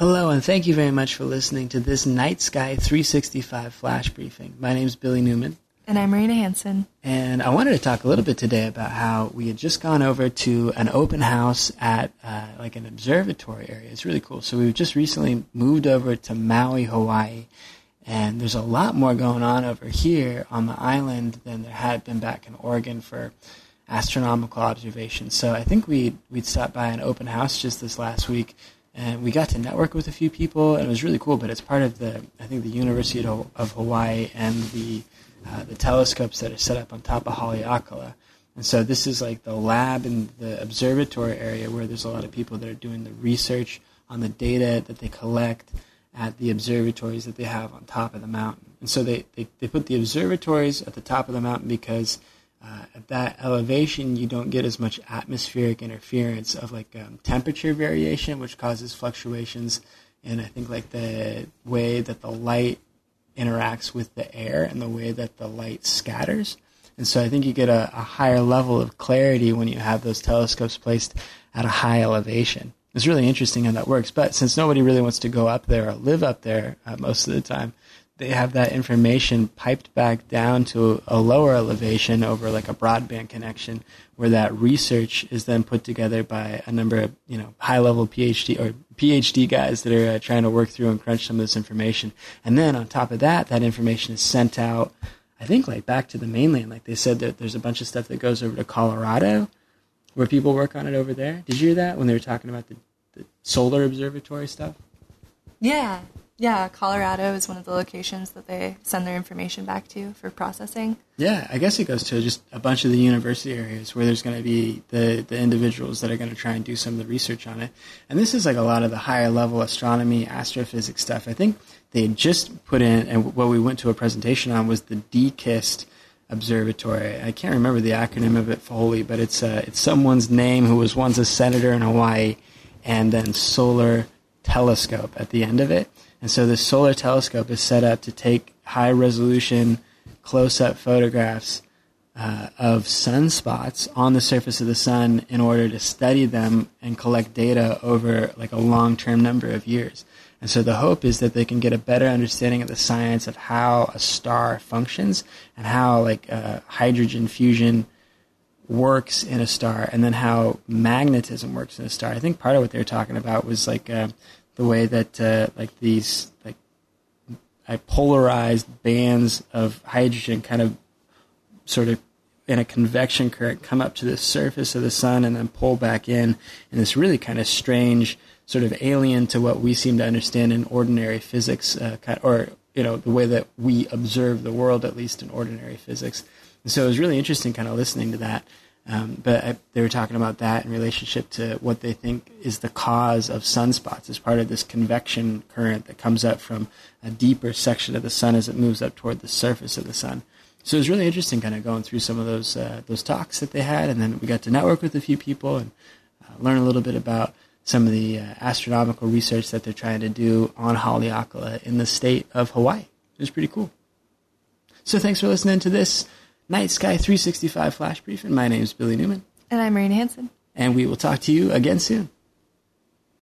Hello, and thank you very much for listening to this Night Sky 365 flash briefing. My name is Billy Newman. And I'm Marina Hanson. And I wanted to talk a little bit today about how we had just gone over to an open house at uh, like an observatory area. It's really cool. So we've just recently moved over to Maui, Hawaii. And there's a lot more going on over here on the island than there had been back in Oregon for astronomical observations. So I think we'd, we'd stopped by an open house just this last week and we got to network with a few people, and it was really cool. But it's part of the, I think, the University of Hawaii and the uh, the telescopes that are set up on top of Haleakala. And so this is like the lab and the observatory area where there's a lot of people that are doing the research on the data that they collect at the observatories that they have on top of the mountain. And so they, they, they put the observatories at the top of the mountain because uh, at that elevation, you don't get as much atmospheric interference of like um, temperature variation, which causes fluctuations in I think like the way that the light interacts with the air and the way that the light scatters. And so I think you get a, a higher level of clarity when you have those telescopes placed at a high elevation. It's really interesting how that works. But since nobody really wants to go up there or live up there uh, most of the time, they have that information piped back down to a lower elevation over like a broadband connection where that research is then put together by a number of you know high level phd or phd guys that are uh, trying to work through and crunch some of this information. And then on top of that that information is sent out i think like back to the mainland. Like they said that there's a bunch of stuff that goes over to colorado where people work on it over there. Did you hear that when they were talking about the, the solar observatory stuff? Yeah yeah, Colorado is one of the locations that they send their information back to for processing. Yeah, I guess it goes to just a bunch of the university areas where there's going to be the, the individuals that are going to try and do some of the research on it. And this is like a lot of the higher level astronomy, astrophysics stuff. I think they had just put in, and what we went to a presentation on was the DKIST Observatory. I can't remember the acronym of it fully, but it's, uh, it's someone's name who was once a senator in Hawaii, and then solar telescope at the end of it. And so this solar telescope is set up to take high resolution, close up photographs uh, of sunspots on the surface of the sun in order to study them and collect data over like a long term number of years. And so the hope is that they can get a better understanding of the science of how a star functions and how like uh, hydrogen fusion works in a star and then how magnetism works in a star. I think part of what they were talking about was like uh, the way that uh, like these like polarized bands of hydrogen kind of sort of in a convection current come up to the surface of the sun and then pull back in. In this really kind of strange sort of alien to what we seem to understand in ordinary physics uh, or you know the way that we observe the world at least in ordinary physics. And so it was really interesting kind of listening to that um, but I, they were talking about that in relationship to what they think is the cause of sunspots as part of this convection current that comes up from a deeper section of the sun as it moves up toward the surface of the sun. So it was really interesting, kind of going through some of those uh, those talks that they had, and then we got to network with a few people and uh, learn a little bit about some of the uh, astronomical research that they're trying to do on Haleakala in the state of Hawaii. It was pretty cool. So thanks for listening to this Night Sky 365 Flash Brief. And my name is Billy Newman. And I'm Marina Hanson. And we will talk to you again soon.